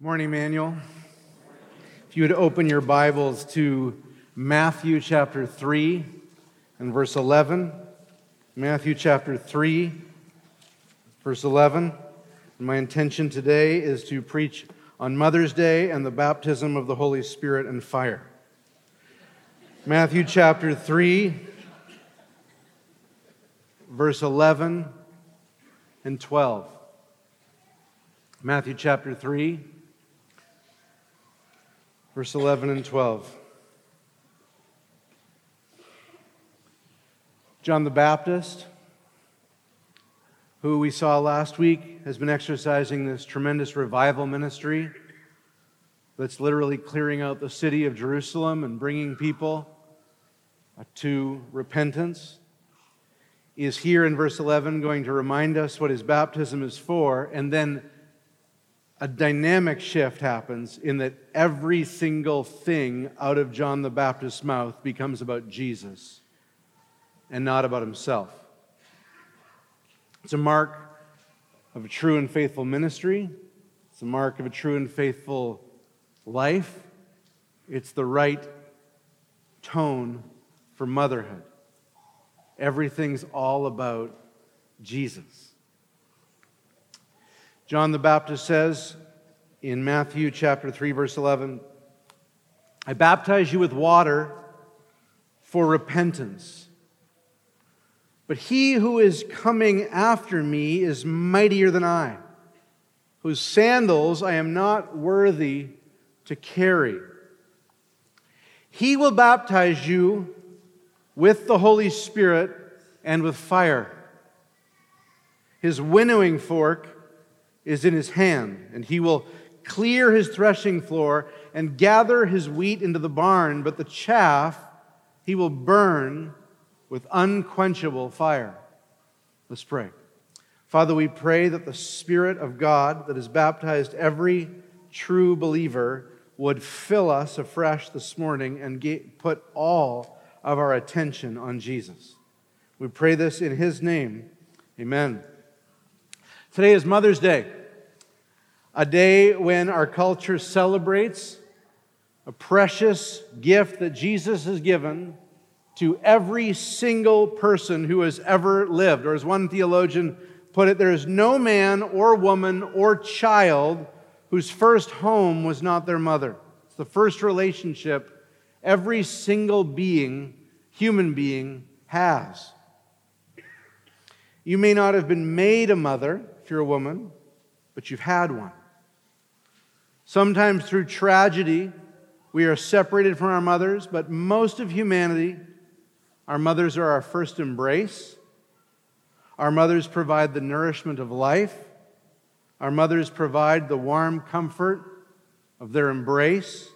Morning, Emmanuel. If you would open your Bibles to Matthew chapter 3 and verse 11. Matthew chapter 3, verse 11. My intention today is to preach on Mother's Day and the baptism of the Holy Spirit and fire. Matthew chapter 3, verse 11 and 12. Matthew chapter 3, verse 11 and 12. John the Baptist, who we saw last week, has been exercising this tremendous revival ministry that's literally clearing out the city of Jerusalem and bringing people to repentance. Is here in verse 11 going to remind us what his baptism is for, and then a dynamic shift happens in that every single thing out of John the Baptist's mouth becomes about Jesus and not about himself. It's a mark of a true and faithful ministry, it's a mark of a true and faithful life. It's the right tone for motherhood. Everything's all about Jesus. John the Baptist says in Matthew chapter 3 verse 11, I baptize you with water for repentance. But he who is coming after me is mightier than I, whose sandals I am not worthy to carry. He will baptize you with the Holy Spirit and with fire. His winnowing fork is in his hand, and he will clear his threshing floor and gather his wheat into the barn, but the chaff he will burn with unquenchable fire. Let's pray. Father, we pray that the Spirit of God that has baptized every true believer would fill us afresh this morning and get, put all of our attention on Jesus. We pray this in His name. Amen. Today is Mother's Day a day when our culture celebrates a precious gift that Jesus has given to every single person who has ever lived. Or as one theologian put it, there is no man or woman or child whose first home was not their mother. It's the first relationship every single being, human being, has. You may not have been made a mother you're a woman, but you've had one. Sometimes through tragedy, we are separated from our mothers, but most of humanity, our mothers are our first embrace. Our mothers provide the nourishment of life. Our mothers provide the warm comfort of their embrace.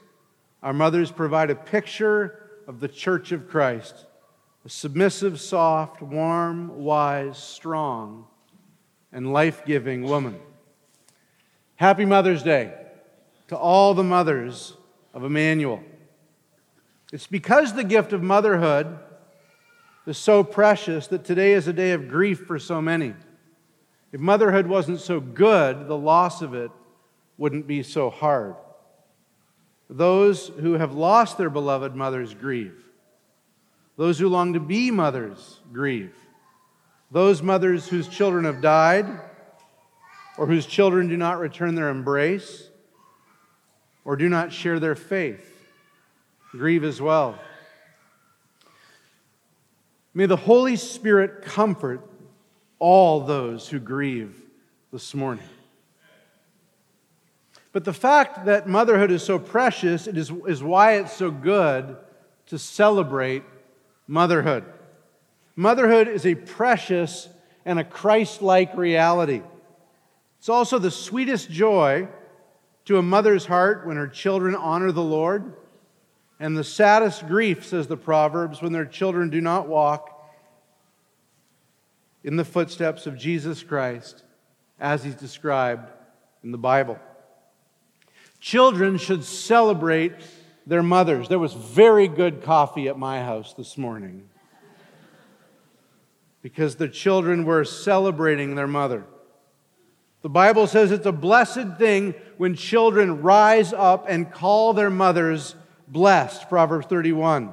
Our mothers provide a picture of the church of Christ a submissive, soft, warm, wise, strong, and life giving woman. Happy Mother's Day to all the mothers of Emmanuel. It's because the gift of motherhood is so precious that today is a day of grief for so many. If motherhood wasn't so good, the loss of it wouldn't be so hard. Those who have lost their beloved mothers grieve. Those who long to be mothers grieve. Those mothers whose children have died or whose children do not return their embrace or do not share their faith grieve as well. May the Holy Spirit comfort all those who grieve this morning. But the fact that motherhood is so precious it is, is why it's so good to celebrate motherhood. Motherhood is a precious and a Christ like reality. It's also the sweetest joy to a mother's heart when her children honor the Lord, and the saddest grief, says the Proverbs, when their children do not walk in the footsteps of Jesus Christ as he's described in the Bible. Children should celebrate their mothers. There was very good coffee at my house this morning because the children were celebrating their mother. The Bible says it's a blessed thing when children rise up and call their mothers blessed. Proverbs 31.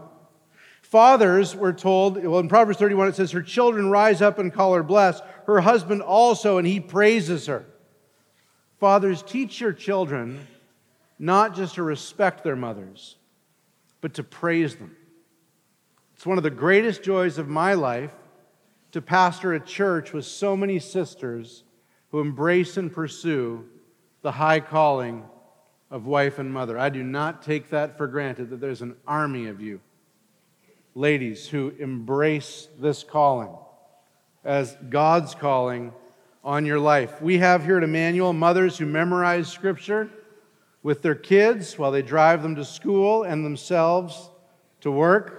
Fathers were told, well, in Proverbs 31, it says, Her children rise up and call her blessed, her husband also, and he praises her. Fathers, teach your children not just to respect their mothers, but to praise them. It's one of the greatest joys of my life to pastor a church with so many sisters who embrace and pursue the high calling of wife and mother. I do not take that for granted that there's an army of you, ladies, who embrace this calling as God's calling on your life. We have here at Emmanuel mothers who memorize Scripture with their kids while they drive them to school and themselves to work.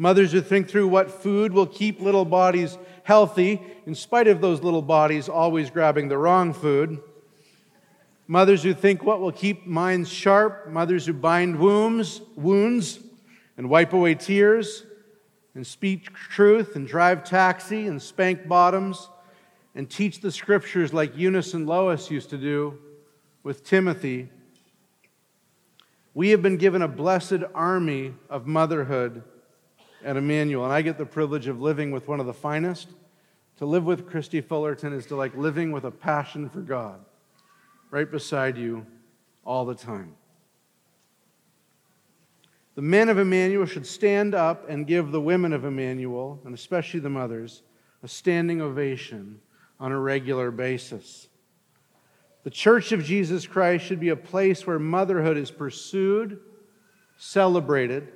Mothers who think through what food will keep little bodies healthy, in spite of those little bodies always grabbing the wrong food. Mothers who think what will keep minds sharp, mothers who bind wounds, wounds and wipe away tears, and speak truth and drive taxi and spank bottoms and teach the scriptures like Eunice and Lois used to do with Timothy. We have been given a blessed army of motherhood at Emmanuel, and I get the privilege of living with one of the finest. To live with Christy Fullerton is to like living with a passion for God right beside you all the time. The men of Emmanuel should stand up and give the women of Emmanuel, and especially the mothers, a standing ovation on a regular basis. The Church of Jesus Christ should be a place where motherhood is pursued, celebrated,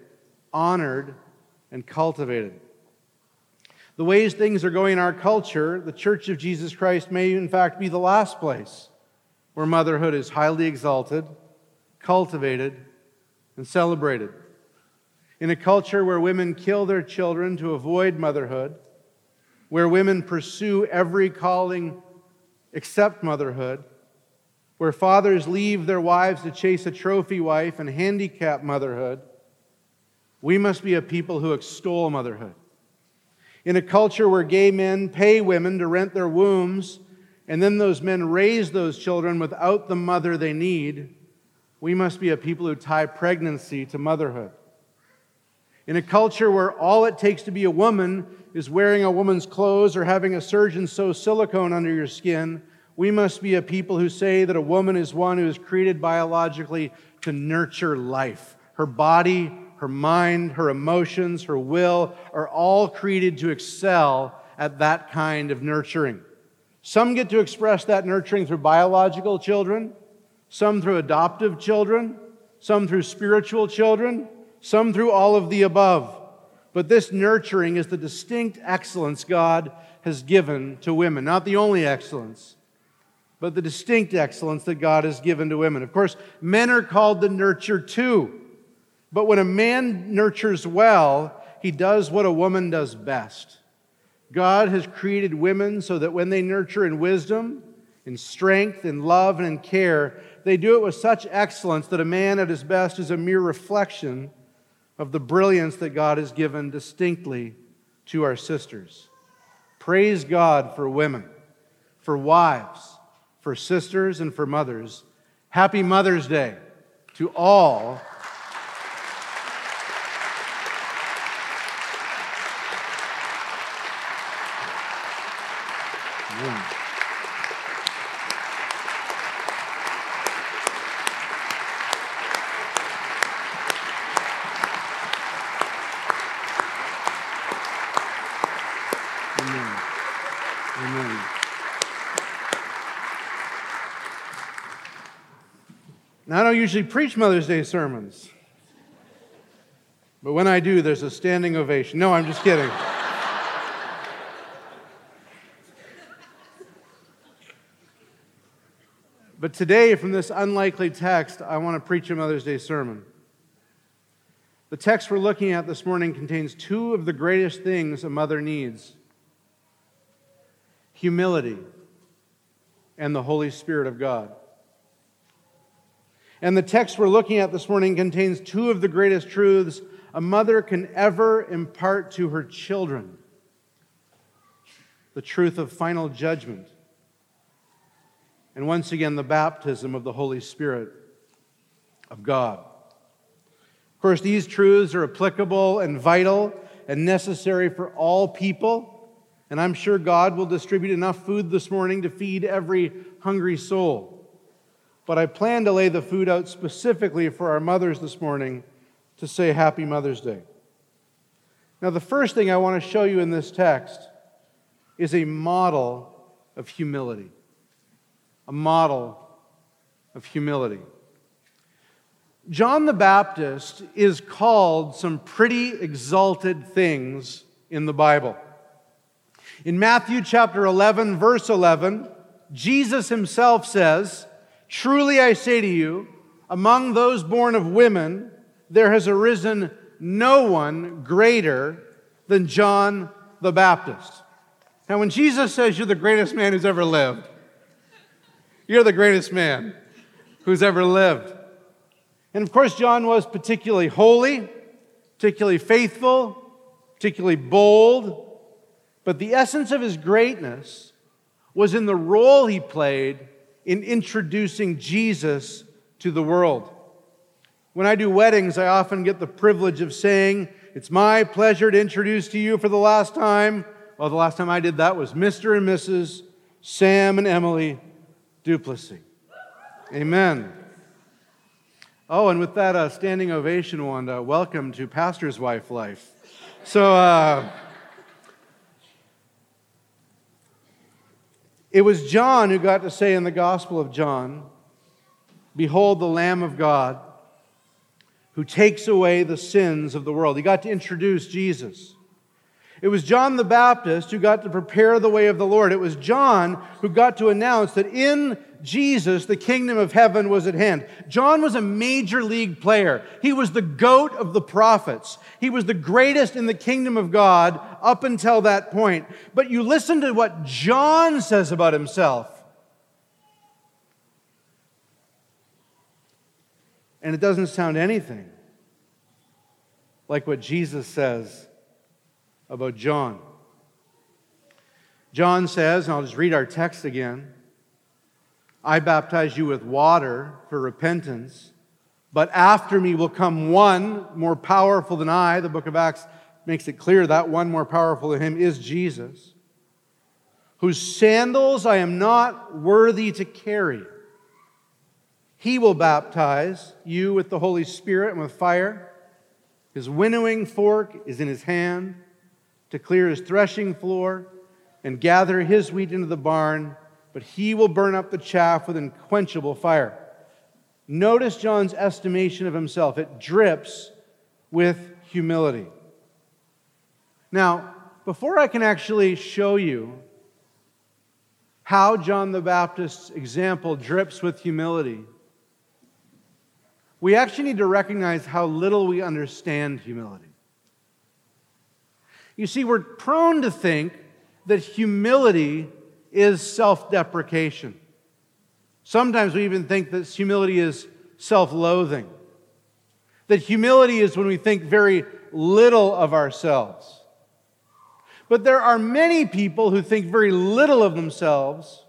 honored, and cultivated. The ways things are going in our culture, the Church of Jesus Christ may, in fact, be the last place where motherhood is highly exalted, cultivated, and celebrated. In a culture where women kill their children to avoid motherhood, where women pursue every calling except motherhood, where fathers leave their wives to chase a trophy wife and handicap motherhood, we must be a people who extol motherhood. In a culture where gay men pay women to rent their wombs and then those men raise those children without the mother they need, we must be a people who tie pregnancy to motherhood. In a culture where all it takes to be a woman is wearing a woman's clothes or having a surgeon sew silicone under your skin, we must be a people who say that a woman is one who is created biologically to nurture life. Her body, her mind, her emotions, her will are all created to excel at that kind of nurturing. Some get to express that nurturing through biological children, some through adoptive children, some through spiritual children, some through all of the above. But this nurturing is the distinct excellence God has given to women. Not the only excellence, but the distinct excellence that God has given to women. Of course, men are called to nurture too. But when a man nurtures well, he does what a woman does best God has created women so that when they nurture in wisdom, in strength, in love, and in care, they do it with such excellence that a man at his best is a mere reflection of the brilliance that God has given distinctly to our sisters. Praise God for women, for wives, for sisters, and for mothers. Happy Mother's Day to all Now, I don't usually preach Mother's Day sermons, but when I do, there's a standing ovation. No, I'm just kidding. but today, from this unlikely text, I want to preach a Mother's Day sermon. The text we're looking at this morning contains two of the greatest things a mother needs humility and the Holy Spirit of God. And the text we're looking at this morning contains two of the greatest truths a mother can ever impart to her children the truth of final judgment and once again, the baptism of the Holy Spirit of God. Of course, these truths are applicable and vital and necessary for all people, and I'm sure God will distribute enough food this morning to feed every hungry soul. But I plan to lay the food out specifically for our mothers this morning to say Happy Mother's Day. Now, the first thing I want to show you in this text is a model of humility. A model of humility. John the Baptist is called some pretty exalted things in the Bible. In Matthew chapter 11, verse 11, Jesus himself says, Truly I say to you, among those born of women, there has arisen no one greater than John the Baptist. Now, when Jesus says you're the greatest man who's ever lived, you're the greatest man who's ever lived. And of course, John was particularly holy, particularly faithful, particularly bold. But the essence of his greatness was in the role he played in introducing Jesus to the world. When I do weddings, I often get the privilege of saying, It's my pleasure to introduce to you for the last time. Well, the last time I did that was Mr. and Mrs. Sam and Emily Duplessis. Amen. Oh, and with that uh, standing ovation, Wanda, welcome to Pastor's Wife Life. So, uh, it was John who got to say in the Gospel of John, Behold the Lamb of God who takes away the sins of the world. He got to introduce Jesus. It was John the Baptist who got to prepare the way of the Lord. It was John who got to announce that in Jesus, the kingdom of heaven was at hand. John was a major league player. He was the goat of the prophets. He was the greatest in the kingdom of God up until that point. But you listen to what John says about himself. And it doesn't sound anything like what Jesus says about John. John says, and I'll just read our text again I baptize you with water for repentance, but after me will come one more powerful than I. The book of Acts makes it clear that one more powerful than him is Jesus, whose sandals I am not worthy to carry. He will baptize you with the Holy Spirit and with fire. His winnowing fork is in his hand to clear his threshing floor and gather his wheat into the barn, but he will burn up the chaff with unquenchable fire. Notice John's estimation of himself. It drips with humility. Now, before I can actually show you how John the Baptist's example drips with humility, we actually need to recognize how little we understand humility. You see, we're prone to think that humility is self deprecation. Sometimes we even think that humility is self loathing. That humility is when we think very little of ourselves. But there are many people who think very little of themselves,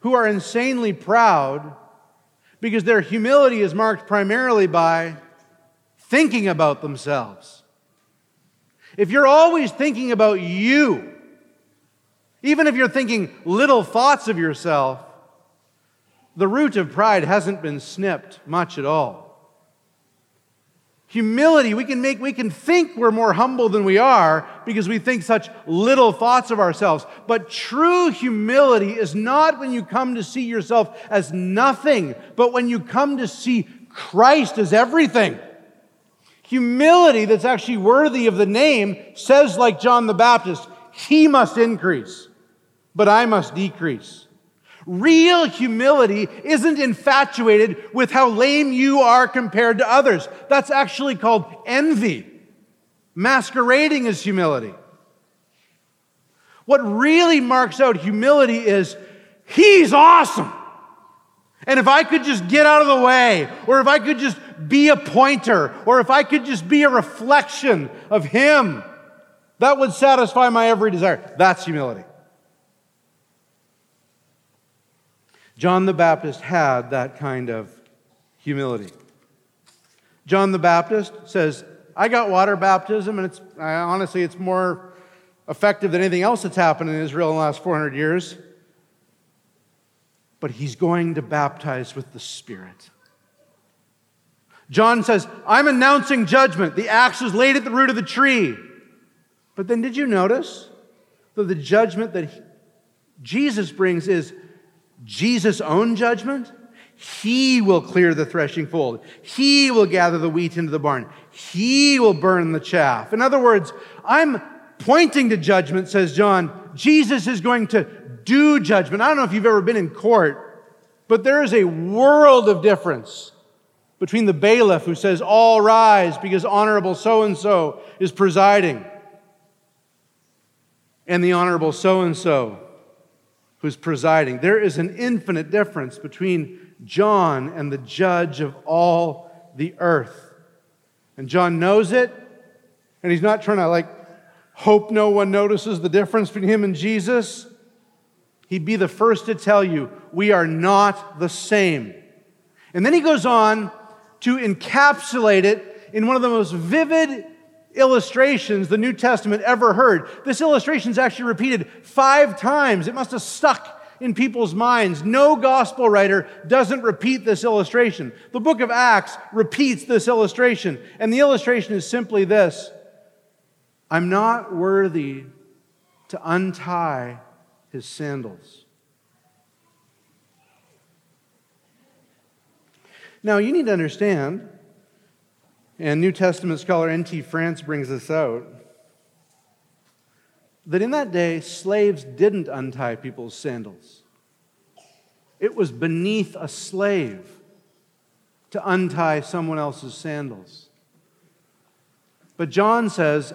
who are insanely proud, because their humility is marked primarily by thinking about themselves. If you're always thinking about you, even if you're thinking little thoughts of yourself, the root of pride hasn't been snipped much at all. Humility, we can make, we can think we're more humble than we are because we think such little thoughts of ourselves. But true humility is not when you come to see yourself as nothing, but when you come to see Christ as everything. Humility that's actually worthy of the name says, like John the Baptist, He must increase, but I must decrease. Real humility isn't infatuated with how lame you are compared to others. That's actually called envy, masquerading as humility. What really marks out humility is he's awesome. And if I could just get out of the way, or if I could just be a pointer, or if I could just be a reflection of him, that would satisfy my every desire. That's humility. John the Baptist had that kind of humility. John the Baptist says, I got water baptism, and it's honestly, it's more effective than anything else that's happened in Israel in the last 400 years. But he's going to baptize with the Spirit. John says, I'm announcing judgment. The axe is laid at the root of the tree. But then did you notice that the judgment that Jesus brings is Jesus' own judgment? He will clear the threshing fold. He will gather the wheat into the barn. He will burn the chaff. In other words, I'm pointing to judgment, says John. Jesus is going to do judgment. I don't know if you've ever been in court, but there is a world of difference between the bailiff who says, All rise because honorable so and so is presiding, and the honorable so and so who's presiding. There is an infinite difference between John and the judge of all the earth. And John knows it, and he's not trying to like hope no one notices the difference between him and Jesus. He'd be the first to tell you, we are not the same. And then he goes on to encapsulate it in one of the most vivid illustrations the New Testament ever heard. This illustration is actually repeated five times. It must have stuck in people's minds. No gospel writer doesn't repeat this illustration. The book of Acts repeats this illustration. And the illustration is simply this I'm not worthy to untie his sandals. Now, you need to understand, and New Testament scholar N.T. France brings this out, that in that day, slaves didn't untie people's sandals. It was beneath a slave to untie someone else's sandals. But John says,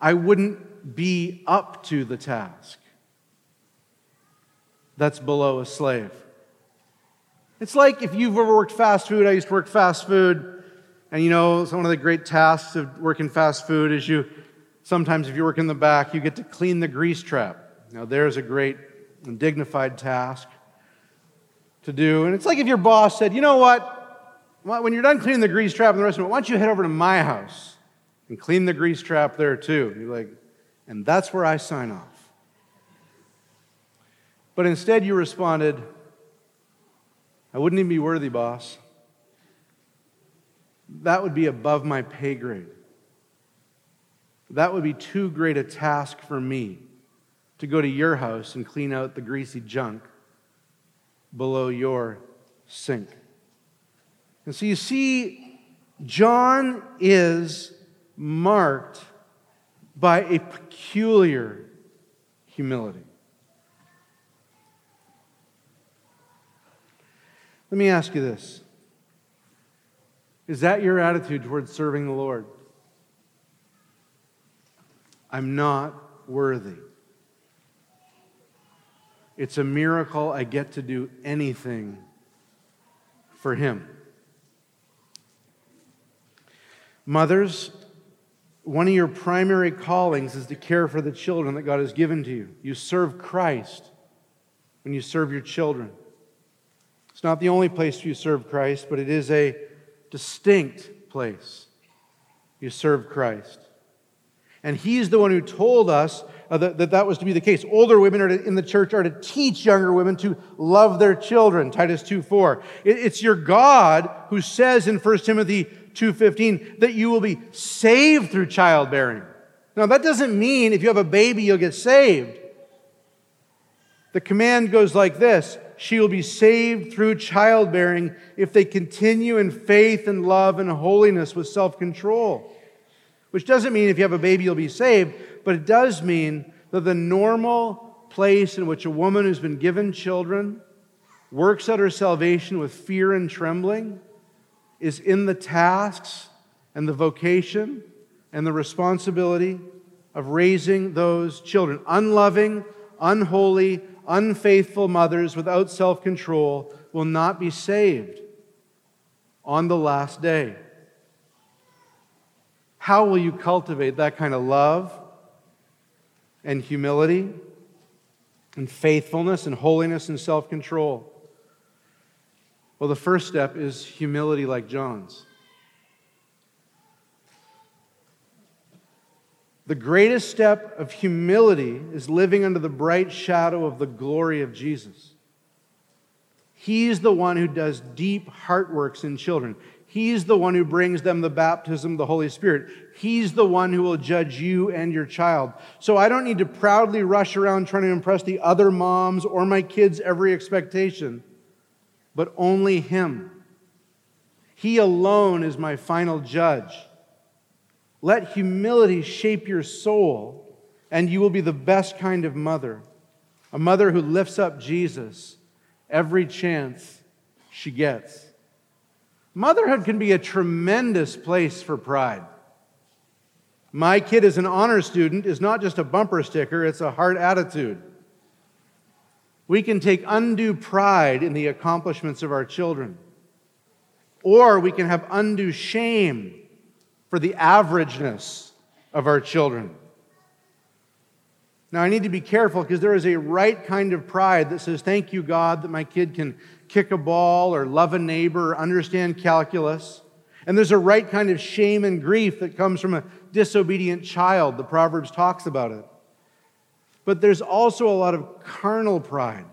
I wouldn't be up to the task. That's below a slave. It's like if you've ever worked fast food, I used to work fast food, and you know, one of the great tasks of working fast food is you sometimes, if you work in the back, you get to clean the grease trap. Now, there's a great and dignified task to do. And it's like if your boss said, you know what? When you're done cleaning the grease trap in the restaurant, why don't you head over to my house and clean the grease trap there too? You're like, and that's where I sign off. But instead, you responded, I wouldn't even be worthy, boss. That would be above my pay grade. That would be too great a task for me to go to your house and clean out the greasy junk below your sink. And so you see, John is marked by a peculiar humility. Let me ask you this Is that your attitude towards serving the Lord? I'm not worthy. It's a miracle I get to do anything for Him. Mothers, one of your primary callings is to care for the children that God has given to you. You serve Christ when you serve your children. It's not the only place you serve Christ, but it is a distinct place you serve Christ. And he's the one who told us uh, that, that, that was to be the case. Older women to, in the church are to teach younger women to love their children, Titus 2.4. It, it's your God who says in 1 Timothy 2.15 that you will be saved through childbearing. Now, that doesn't mean if you have a baby, you'll get saved. The command goes like this she will be saved through childbearing if they continue in faith and love and holiness with self control. Which doesn't mean if you have a baby, you'll be saved, but it does mean that the normal place in which a woman who's been given children works out her salvation with fear and trembling is in the tasks and the vocation and the responsibility of raising those children. Unloving, unholy, unfaithful mothers without self control will not be saved on the last day. How will you cultivate that kind of love and humility and faithfulness and holiness and self control? Well, the first step is humility like John's. The greatest step of humility is living under the bright shadow of the glory of Jesus. He's the one who does deep heart works in children. He's the one who brings them the baptism of the Holy Spirit. He's the one who will judge you and your child. So I don't need to proudly rush around trying to impress the other moms or my kids' every expectation, but only Him. He alone is my final judge. Let humility shape your soul, and you will be the best kind of mother. A mother who lifts up Jesus every chance she gets. Motherhood can be a tremendous place for pride. My kid is an honor student is not just a bumper sticker, it's a heart attitude. We can take undue pride in the accomplishments of our children, or we can have undue shame for the averageness of our children. Now, I need to be careful because there is a right kind of pride that says, Thank you, God, that my kid can kick a ball or love a neighbor or understand calculus. And there's a right kind of shame and grief that comes from a disobedient child. The Proverbs talks about it. But there's also a lot of carnal pride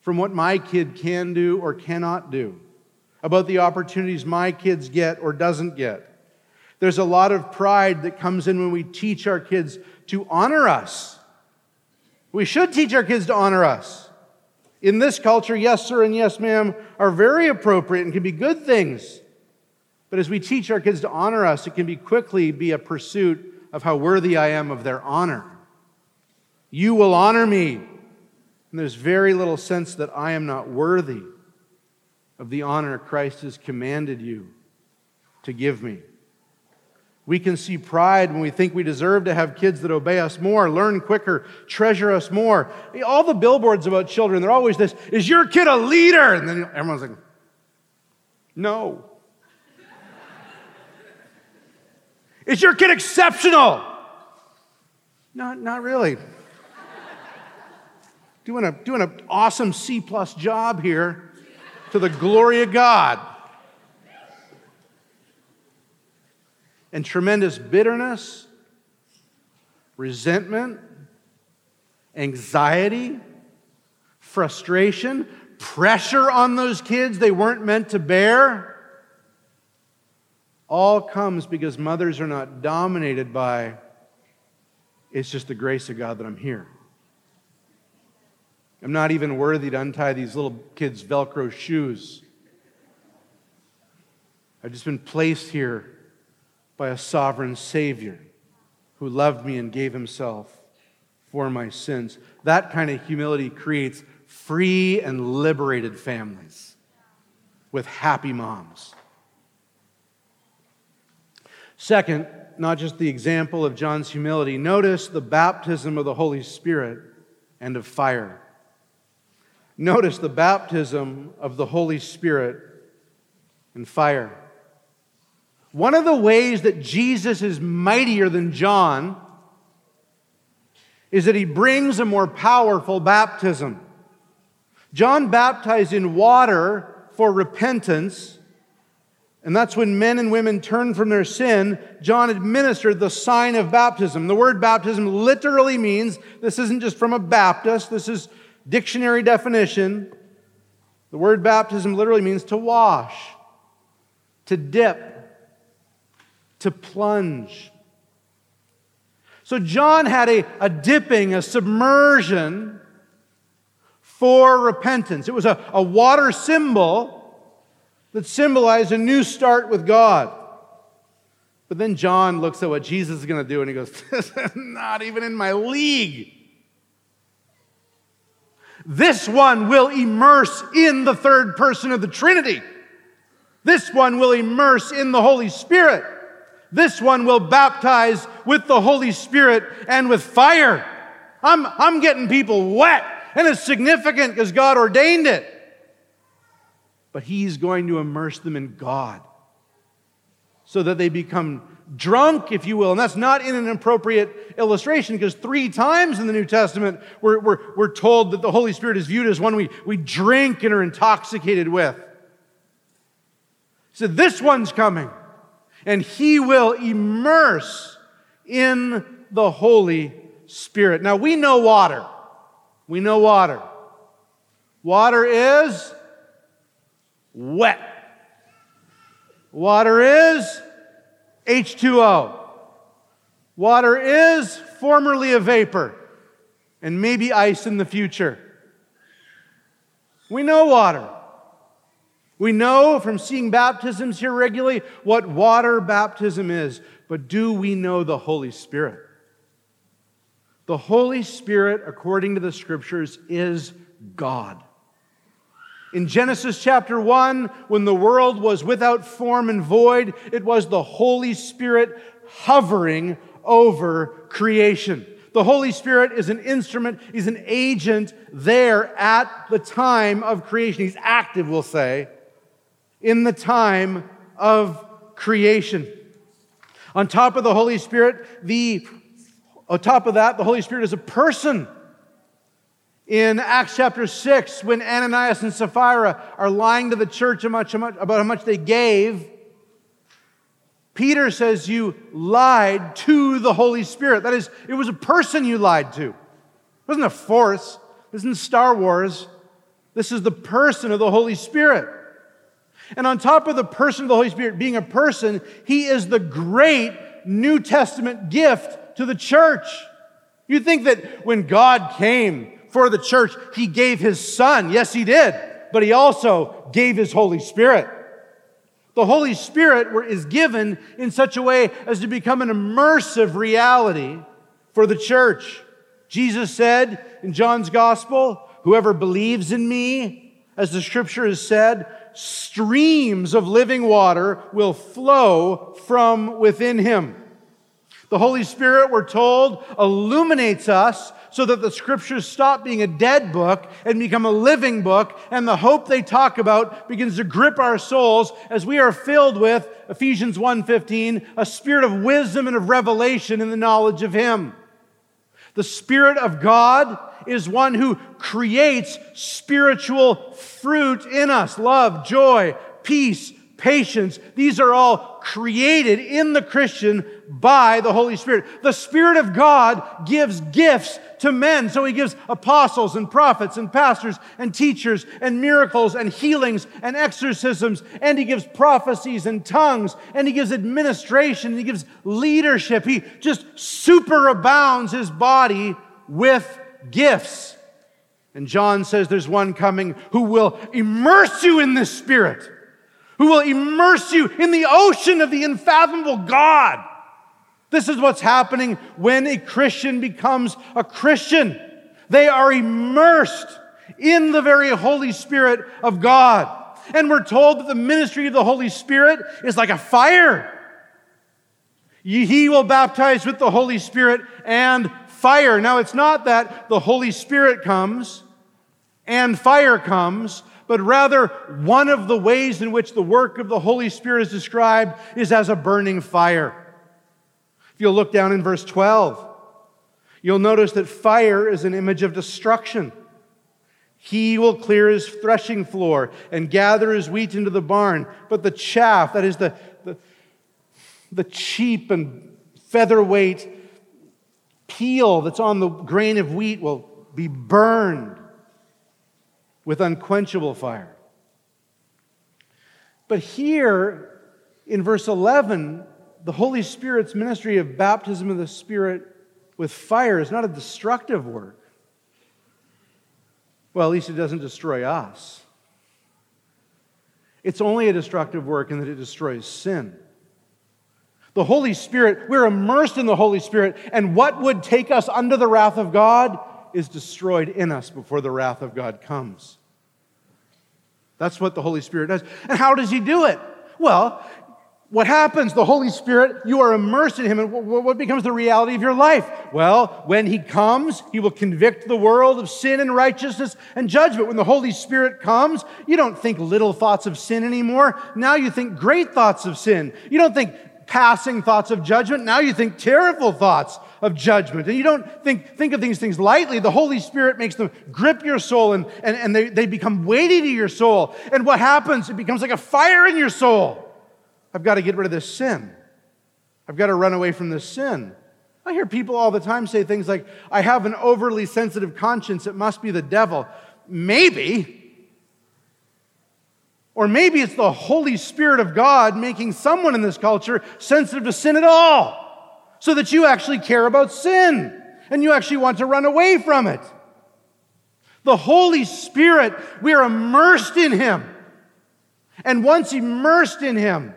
from what my kid can do or cannot do, about the opportunities my kids get or doesn't get. There's a lot of pride that comes in when we teach our kids to honor us. We should teach our kids to honor us. In this culture, yes, sir, and yes, ma'am are very appropriate and can be good things. But as we teach our kids to honor us, it can be quickly be a pursuit of how worthy I am of their honor. You will honor me. And there's very little sense that I am not worthy of the honor Christ has commanded you to give me. We can see pride when we think we deserve to have kids that obey us more, learn quicker, treasure us more. All the billboards about children, they're always this Is your kid a leader? And then everyone's like, No. Is your kid exceptional? Not, not really. doing, a, doing an awesome C plus job here to the glory of God. And tremendous bitterness, resentment, anxiety, frustration, pressure on those kids they weren't meant to bear. All comes because mothers are not dominated by, it's just the grace of God that I'm here. I'm not even worthy to untie these little kids' Velcro shoes. I've just been placed here by a sovereign Savior who loved me and gave himself for my sins. That kind of humility creates free and liberated families with happy moms. Second, not just the example of John's humility, notice the baptism of the Holy Spirit and of fire. Notice the baptism of the Holy Spirit and fire. One of the ways that Jesus is mightier than John is that he brings a more powerful baptism. John baptized in water for repentance, and that's when men and women turn from their sin. John administered the sign of baptism. The word baptism literally means this isn't just from a Baptist, this is dictionary definition. The word baptism literally means to wash, to dip, to plunge. So John had a, a dipping, a submersion for repentance. It was a, a water symbol that symbolized a new start with God. But then John looks at what Jesus is going to do and he goes, This is not even in my league. This one will immerse in the third person of the Trinity. This one will immerse in the Holy Spirit. This one will baptize with the Holy Spirit and with fire. I'm, I'm getting people wet, and it's significant because God ordained it. But He's going to immerse them in God so that they become drunk, if you will. And that's not in an appropriate illustration because three times in the New Testament we're, we're, we're told that the Holy Spirit is viewed as one we, we drink and are intoxicated with. So This one's coming, and he will immerse in the Holy Spirit. Now, we know water. We know water. Water is wet. Water is H2O. Water is formerly a vapor and maybe ice in the future. We know water. We know from seeing baptisms here regularly what water baptism is, but do we know the Holy Spirit? The Holy Spirit, according to the scriptures, is God. In Genesis chapter 1, when the world was without form and void, it was the Holy Spirit hovering over creation. The Holy Spirit is an instrument, he's an agent there at the time of creation. He's active, we'll say, in the time of creation. On top of the Holy Spirit, the on top of that, the Holy Spirit is a person. In Acts chapter 6, when Ananias and Sapphira are lying to the church about how much they gave, Peter says you lied to the Holy Spirit. That is, it was a person you lied to. It wasn't a force. This isn't Star Wars. This is the person of the Holy Spirit. And on top of the person of the Holy Spirit being a person, he is the great New Testament gift to the church. You think that when God came for the church, he gave his son. Yes, he did. But he also gave his Holy Spirit. The Holy Spirit is given in such a way as to become an immersive reality for the church. Jesus said in John's Gospel, Whoever believes in me, as the scripture has said, streams of living water will flow from within him. The Holy Spirit, we're told, illuminates us so that the scriptures stop being a dead book and become a living book, and the hope they talk about begins to grip our souls as we are filled with Ephesians 1:15, a spirit of wisdom and of revelation in the knowledge of him. The Spirit of God is one who creates spiritual fruit in us love, joy, peace, patience. These are all created in the Christian by the Holy Spirit. The Spirit of God gives gifts to men. So he gives apostles and prophets and pastors and teachers and miracles and healings and exorcisms. And he gives prophecies and tongues. And he gives administration. And he gives leadership. He just superabounds his body with gifts. And John says there's one coming who will immerse you in this Spirit who will immerse you in the ocean of the unfathomable God. This is what's happening when a Christian becomes a Christian. They are immersed in the very Holy Spirit of God. And we're told that the ministry of the Holy Spirit is like a fire. He will baptize with the Holy Spirit and fire. Now, it's not that the Holy Spirit comes and fire comes, but rather one of the ways in which the work of the Holy Spirit is described is as a burning fire. If you'll look down in verse 12, you'll notice that fire is an image of destruction. He will clear his threshing floor and gather his wheat into the barn, but the chaff, that is the, the, the cheap and featherweight peel that's on the grain of wheat, will be burned with unquenchable fire. But here in verse 11, the Holy Spirit's ministry of baptism of the Spirit with fire is not a destructive work. Well, at least it doesn't destroy us. It's only a destructive work in that it destroys sin. The Holy Spirit, we're immersed in the Holy Spirit, and what would take us under the wrath of God is destroyed in us before the wrath of God comes. That's what the Holy Spirit does. And how does He do it? Well, what happens? The Holy Spirit, you are immersed in Him, and what becomes the reality of your life? Well, when He comes, He will convict the world of sin and righteousness and judgment. When the Holy Spirit comes, you don't think little thoughts of sin anymore. Now you think great thoughts of sin. You don't think passing thoughts of judgment. Now you think terrible thoughts of judgment. And you don't think, think of these things lightly. The Holy Spirit makes them grip your soul and, and, and they, they become weighty to your soul. And what happens? It becomes like a fire in your soul. I've got to get rid of this sin. I've got to run away from this sin. I hear people all the time say things like, I have an overly sensitive conscience, it must be the devil. Maybe. Or maybe it's the Holy Spirit of God making someone in this culture sensitive to sin at all, so that you actually care about sin and you actually want to run away from it. The Holy Spirit, we are immersed in Him. And once immersed in Him,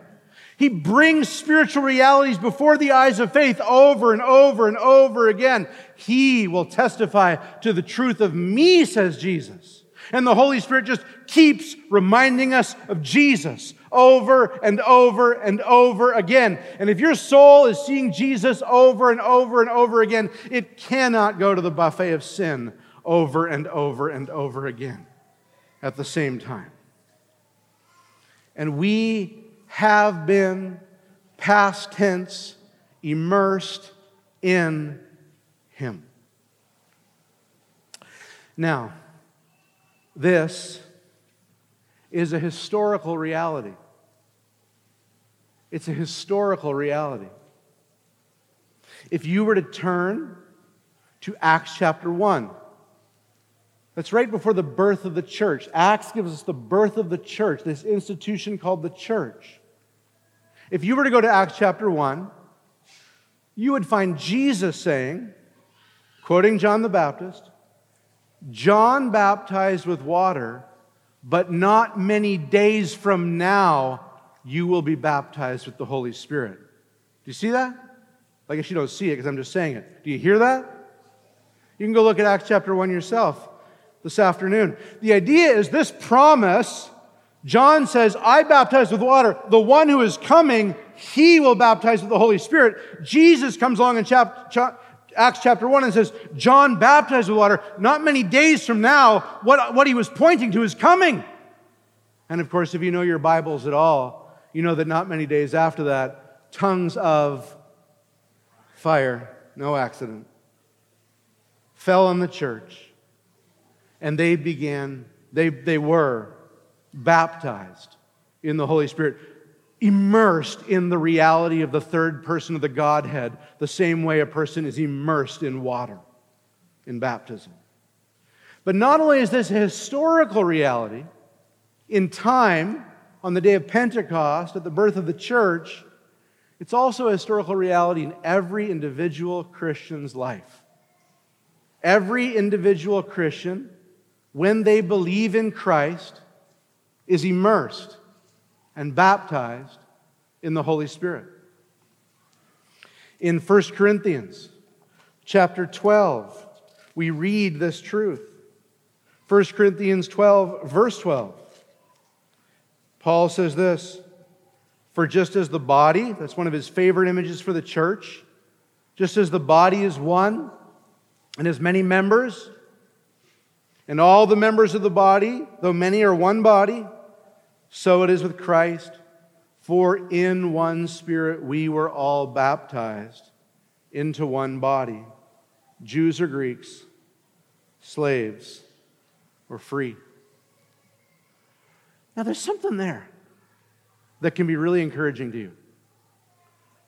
he brings spiritual realities before the eyes of faith over and over and over again. He will testify to the truth of me, says Jesus. And the Holy Spirit just keeps reminding us of Jesus over and over and over again. And if your soul is seeing Jesus over and over and over again, it cannot go to the buffet of sin over and over and over again at the same time. And we have been, past tense, immersed in Him. Now, this is a historical reality. It's a historical reality. If you were to turn to Acts chapter 1, that's right before the birth of the church. Acts gives us the birth of the church, this institution called the church. If you were to go to Acts chapter 1, you would find Jesus saying, quoting John the Baptist, John baptized with water, but not many days from now you will be baptized with the Holy Spirit. Do you see that? I guess you don't see it because I'm just saying it. Do you hear that? You can go look at Acts chapter 1 yourself this afternoon. The idea is this promise John says, I baptize with water. The one who is coming, he will baptize with the Holy Spirit. Jesus comes along in chap- Acts chapter 1 and says, John baptized with water. Not many days from now, what, what he was pointing to is coming. And of course, if you know your Bibles at all, you know that not many days after that, tongues of fire, no accident, fell on the church. And they began, they, they were baptized in the Holy Spirit, immersed in the reality of the third person of the Godhead, the same way a person is immersed in water in baptism. But not only is this a historical reality, in time, on the day of Pentecost, at the birth of the church, it's also a historical reality in every individual Christian's life. Every individual Christian, when they believe in Christ, is immersed and baptized in the Holy Spirit. In 1 Corinthians chapter 12, we read this truth. 1 Corinthians 12, verse 12. Paul says this For just as the body, that's one of his favorite images for the church, just as the body is one and has many members, and all the members of the body, though many are one body, so it is with Christ. For in one Spirit we were all baptized into one body Jews or Greeks, slaves or free. Now, there's something there that can be really encouraging to you.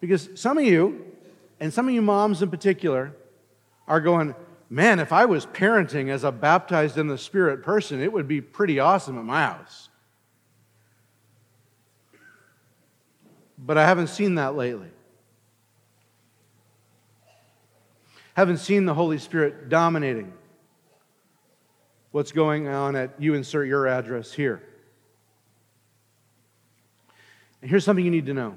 Because some of you, and some of you moms in particular, are going, man, if I was parenting as a baptized in the Spirit person, it would be pretty awesome at my house. But I haven't seen that lately. Haven't seen the Holy Spirit dominating what's going on at you insert your address here. And here's something you need to know.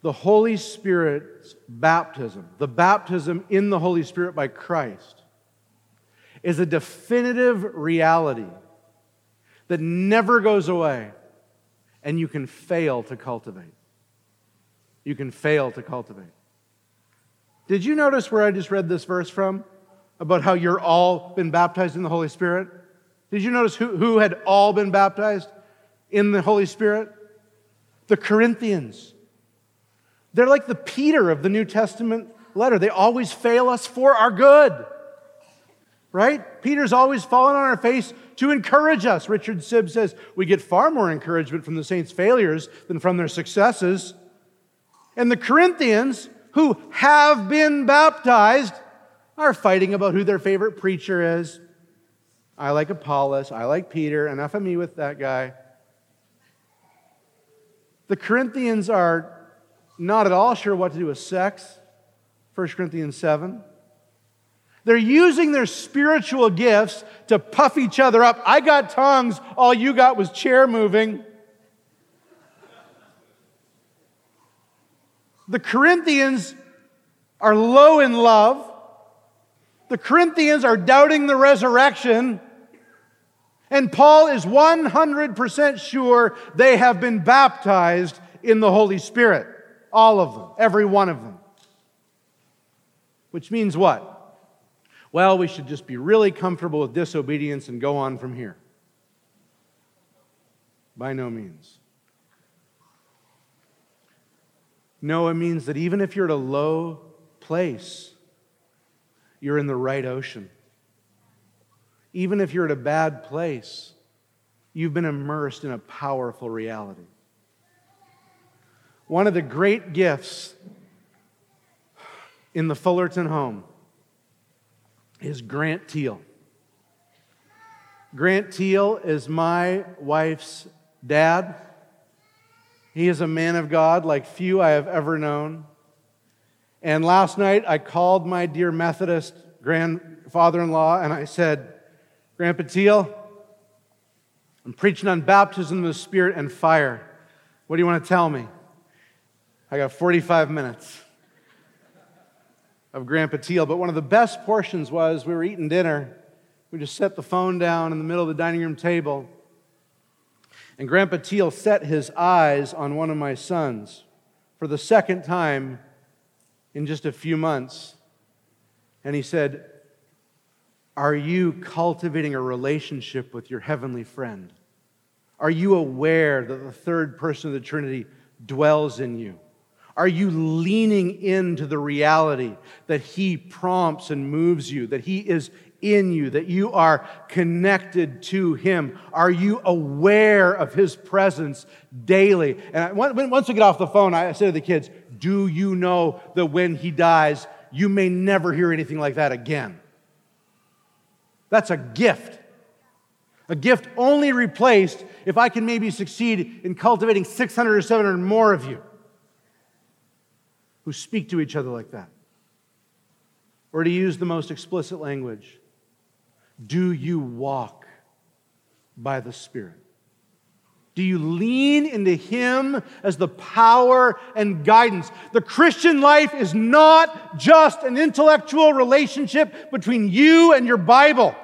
The Holy Spirit's baptism, the baptism in the Holy Spirit by Christ, is a definitive reality that never goes away and you can fail to cultivate. You can fail to cultivate. Did you notice where I just read this verse from? About how you're all been baptized in the Holy Spirit? Did you notice who, who had all been baptized in the Holy Spirit? The Corinthians. They're like the Peter of the New Testament letter. They always fail us for our good. Right? Peter's always fallen on our face to encourage us. Richard Sibbes says we get far more encouragement from the saints' failures than from their successes. And the Corinthians, who have been baptized, are fighting about who their favorite preacher is. I like Apollos. I like Peter. Enough of me with that guy. The Corinthians are not at all sure what to do with sex. 1 Corinthians 7. They're using their spiritual gifts to puff each other up. I got tongues, all you got was chair moving. The Corinthians are low in love. The Corinthians are doubting the resurrection. And Paul is 100% sure they have been baptized in the Holy Spirit. All of them, every one of them. Which means what? Well, we should just be really comfortable with disobedience and go on from here. By no means. No, it means that even if you're at a low place, you're in the right ocean. Even if you're at a bad place, you've been immersed in a powerful reality. One of the great gifts in the Fullerton home is Grant Teal. Grant Teal is my wife's dad. He is a man of God like few I have ever known. And last night I called my dear Methodist grandfather in law and I said, Grandpa Teal, I'm preaching on baptism of the Spirit and fire. What do you want to tell me? I got 45 minutes of Grandpa Teal. But one of the best portions was we were eating dinner. We just set the phone down in the middle of the dining room table. And Grandpa Teal set his eyes on one of my sons for the second time in just a few months. And he said, Are you cultivating a relationship with your heavenly friend? Are you aware that the third person of the Trinity dwells in you? Are you leaning into the reality that He prompts and moves you, that He is in you, that you are connected to Him? Are you aware of His presence daily? And once we get off the phone, I say to the kids, Do you know that when He dies, you may never hear anything like that again? That's a gift. A gift only replaced if I can maybe succeed in cultivating 600 or 700 more of you who speak to each other like that. Or to use the most explicit language, do you walk by the Spirit? Do you lean into Him as the power and guidance? The Christian life is not just an intellectual relationship between you and your Bible.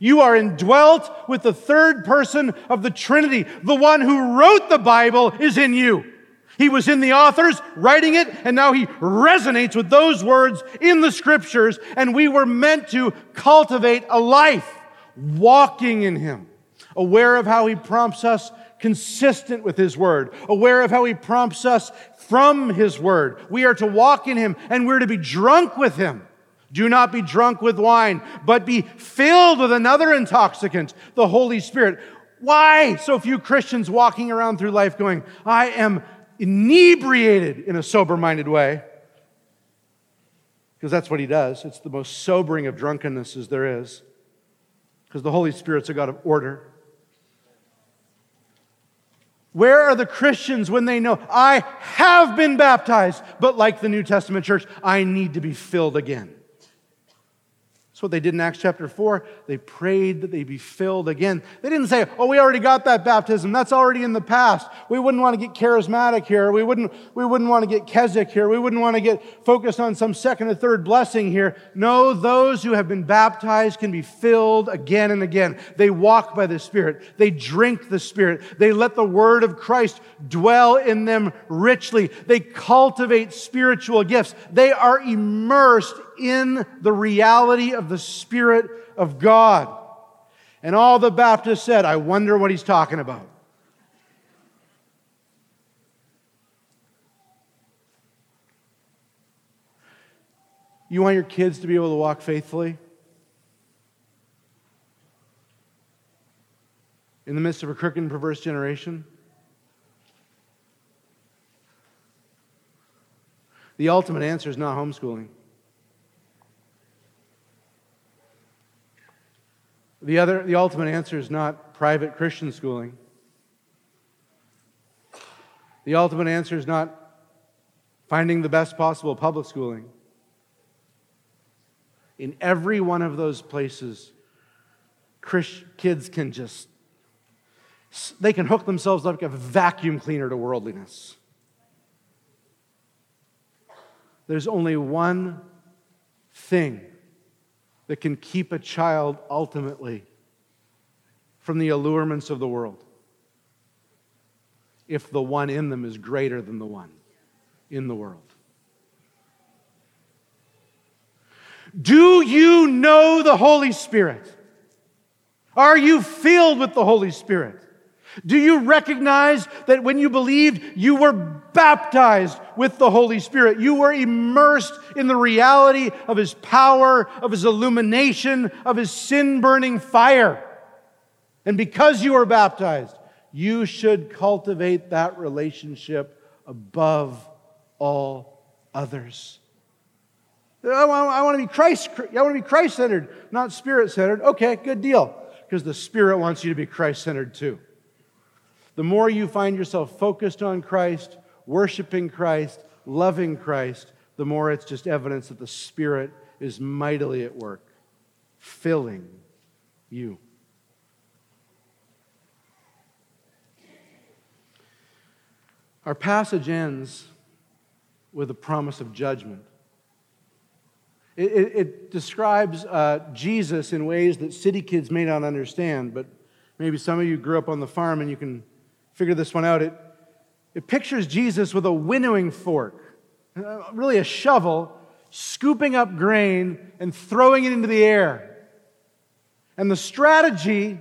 You are indwelt with the third person of the Trinity. The one who wrote the Bible is in you. He was in the authors writing it, and now he resonates with those words in the scriptures, and we were meant to cultivate a life walking in him, aware of how he prompts us consistent with his word, aware of how he prompts us from his word. We are to walk in him, and we're to be drunk with him. Do not be drunk with wine, but be filled with another intoxicant, the Holy Spirit. Why so few Christians walking around through life going, I am inebriated in a sober minded way. Because that's what he does. It's the most sobering of drunkenness as there is. Because the Holy Spirit's a God of order. Where are the Christians when they know, I have been baptized, but like the New Testament church, I need to be filled again? That's what they did in Acts chapter 4. They prayed that they be filled again. They didn't say, oh, we already got that baptism. That's already in the past. We wouldn't want to get charismatic here. We wouldn't, we wouldn't want to get Keswick here. We wouldn't want to get focused on some second or third blessing here. No, those who have been baptized can be filled again and again. They walk by the Spirit. They drink the Spirit. They let the word of Christ dwell in them richly. They cultivate spiritual gifts. They are immersed in the reality of the Spirit of God. And all the Baptists said, I wonder what he's talking about. You want your kids to be able to walk faithfully? In the midst of a crooked and perverse generation? The ultimate answer is not homeschooling. The, other, the ultimate answer is not private Christian schooling. The ultimate answer is not finding the best possible public schooling. In every one of those places, kids can just, they can hook themselves up like a vacuum cleaner to worldliness. There's only one thing that can keep a child ultimately from the allurements of the world if the one in them is greater than the one in the world. Do you know the Holy Spirit? Are you filled with the Holy Spirit? Do you recognize that when you believed, you were baptized with the Holy Spirit? You were immersed in the reality of His power, of His illumination, of His sin burning fire. And because you are baptized, you should cultivate that relationship above all others. I want, to be Christ. I want to be Christ centered, not spirit centered. Okay, good deal. Because the Spirit wants you to be Christ centered too. The more you find yourself focused on Christ, worshiping Christ, loving Christ, the more it's just evidence that the Spirit is mightily at work, filling you. Our passage ends with a promise of judgment. It, it, it describes uh, Jesus in ways that city kids may not understand, but maybe some of you grew up on the farm and you can figure this one out. It, it pictures Jesus with a winnowing fork, uh, really a shovel, scooping up grain and throwing it into the air. And the strategy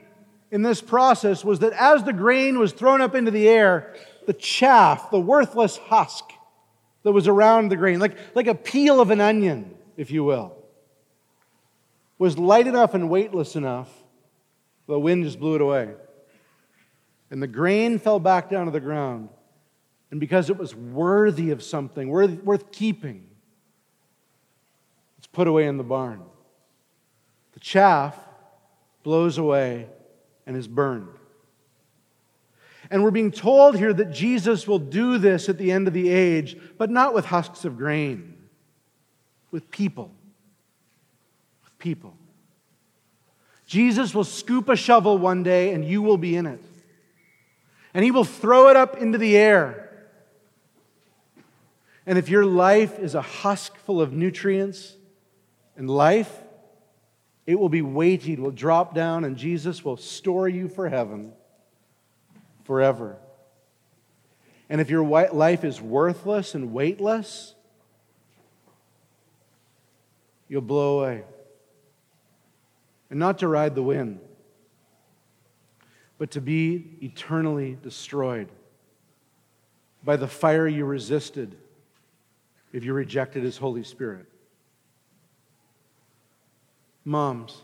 in this process was that as the grain was thrown up into the air, the chaff, the worthless husk that was around the grain, like, like a peel of an onion, if you will, was light enough and weightless enough, the wind just blew it away. And the grain fell back down to the ground. And because it was worthy of something, worth, worth keeping, it's put away in the barn. The chaff blows away and is burned. And we're being told here that Jesus will do this at the end of the age, but not with husks of grain, with people. With people. Jesus will scoop a shovel one day and you will be in it and he will throw it up into the air. And if your life is a husk full of nutrients and life, it will be weighted, will drop down, and Jesus will store you for heaven forever. And if your life is worthless and weightless, you'll blow away. And not to ride the wind but to be eternally destroyed by the fire you resisted if you rejected His Holy Spirit. Moms,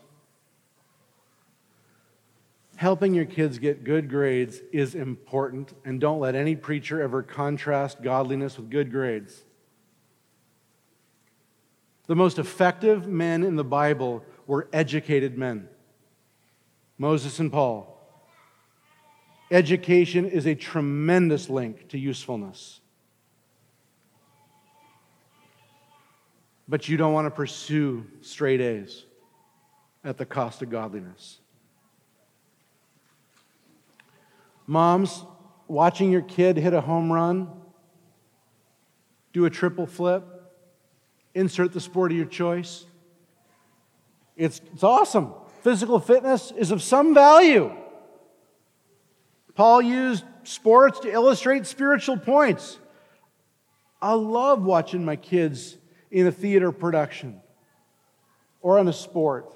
helping your kids get good grades is important, and don't let any preacher ever contrast godliness with good grades. The most effective men in the Bible were educated men Moses and Paul. Education is a tremendous link to usefulness. But you don't want to pursue straight A's at the cost of godliness. Moms, watching your kid hit a home run, do a triple flip, insert the sport of your choice. It's, it's awesome. Physical fitness is of some value. Paul used sports to illustrate spiritual points. I love watching my kids in a theater production or on a sport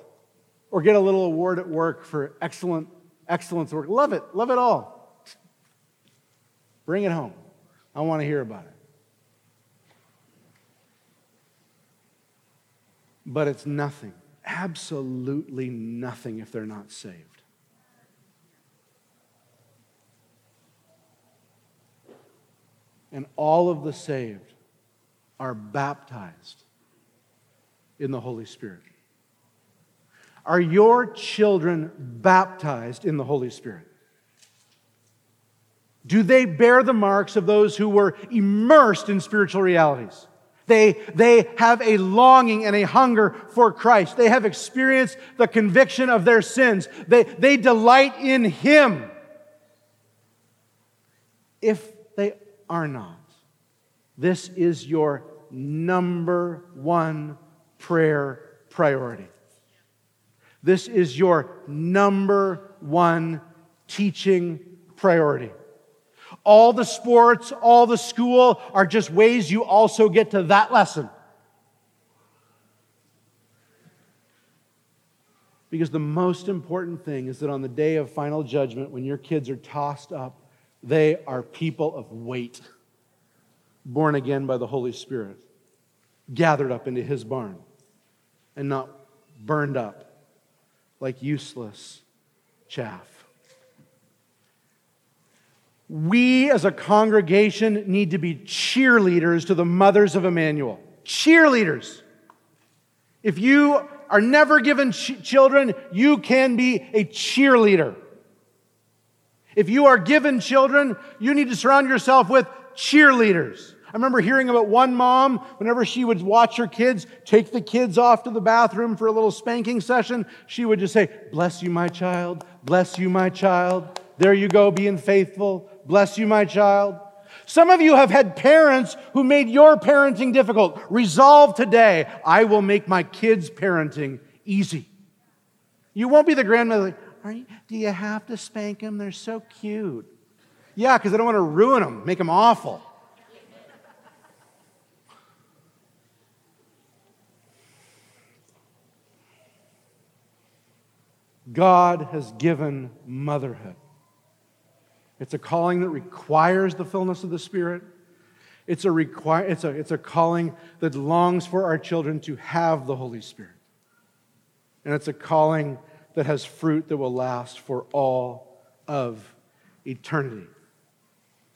or get a little award at work for excellent excellence work. Love it. Love it all. Bring it home. I want to hear about it. But it's nothing, absolutely nothing if they're not saved. And all of the saved are baptized in the Holy Spirit. Are your children baptized in the Holy Spirit? Do they bear the marks of those who were immersed in spiritual realities? They, they have a longing and a hunger for Christ. They have experienced the conviction of their sins. They, they delight in Him. If they are not, this is your number one prayer priority. This is your number one teaching priority. All the sports, all the school are just ways you also get to that lesson. Because the most important thing is that on the day of final judgment, when your kids are tossed up, they are people of weight, born again by the Holy Spirit, gathered up into his barn, and not burned up like useless chaff. We as a congregation need to be cheerleaders to the mothers of Emmanuel. Cheerleaders. If you are never given ch- children, you can be a cheerleader. If you are given children, you need to surround yourself with cheerleaders. I remember hearing about one mom, whenever she would watch her kids take the kids off to the bathroom for a little spanking session, she would just say, Bless you, my child. Bless you, my child. There you go, being faithful. Bless you, my child. Some of you have had parents who made your parenting difficult. Resolve today, I will make my kids' parenting easy. You won't be the grandmother, do you have to spank them? They're so cute. Yeah, because I don't want to ruin them, make them awful. God has given motherhood. It's a calling that requires the fullness of the Spirit. It's a, it's, a, it's a calling that longs for our children to have the Holy Spirit. And it's a calling that has fruit that will last for all of eternity.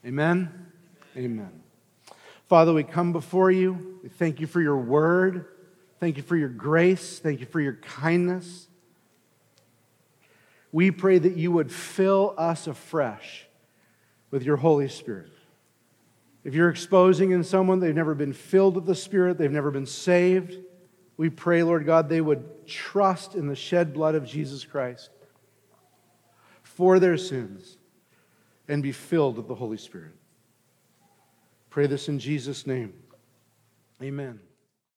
Amen? Amen. Father, we come before you. We thank you for your word. Thank you for your grace. Thank you for your kindness. We pray that you would fill us afresh with your Holy Spirit. If you're exposing in someone they've never been filled with the Spirit, they've never been saved, we pray, Lord God, they would trust in the shed blood of Jesus Christ for their sins and be filled with the Holy Spirit. Pray this in Jesus' name. Amen.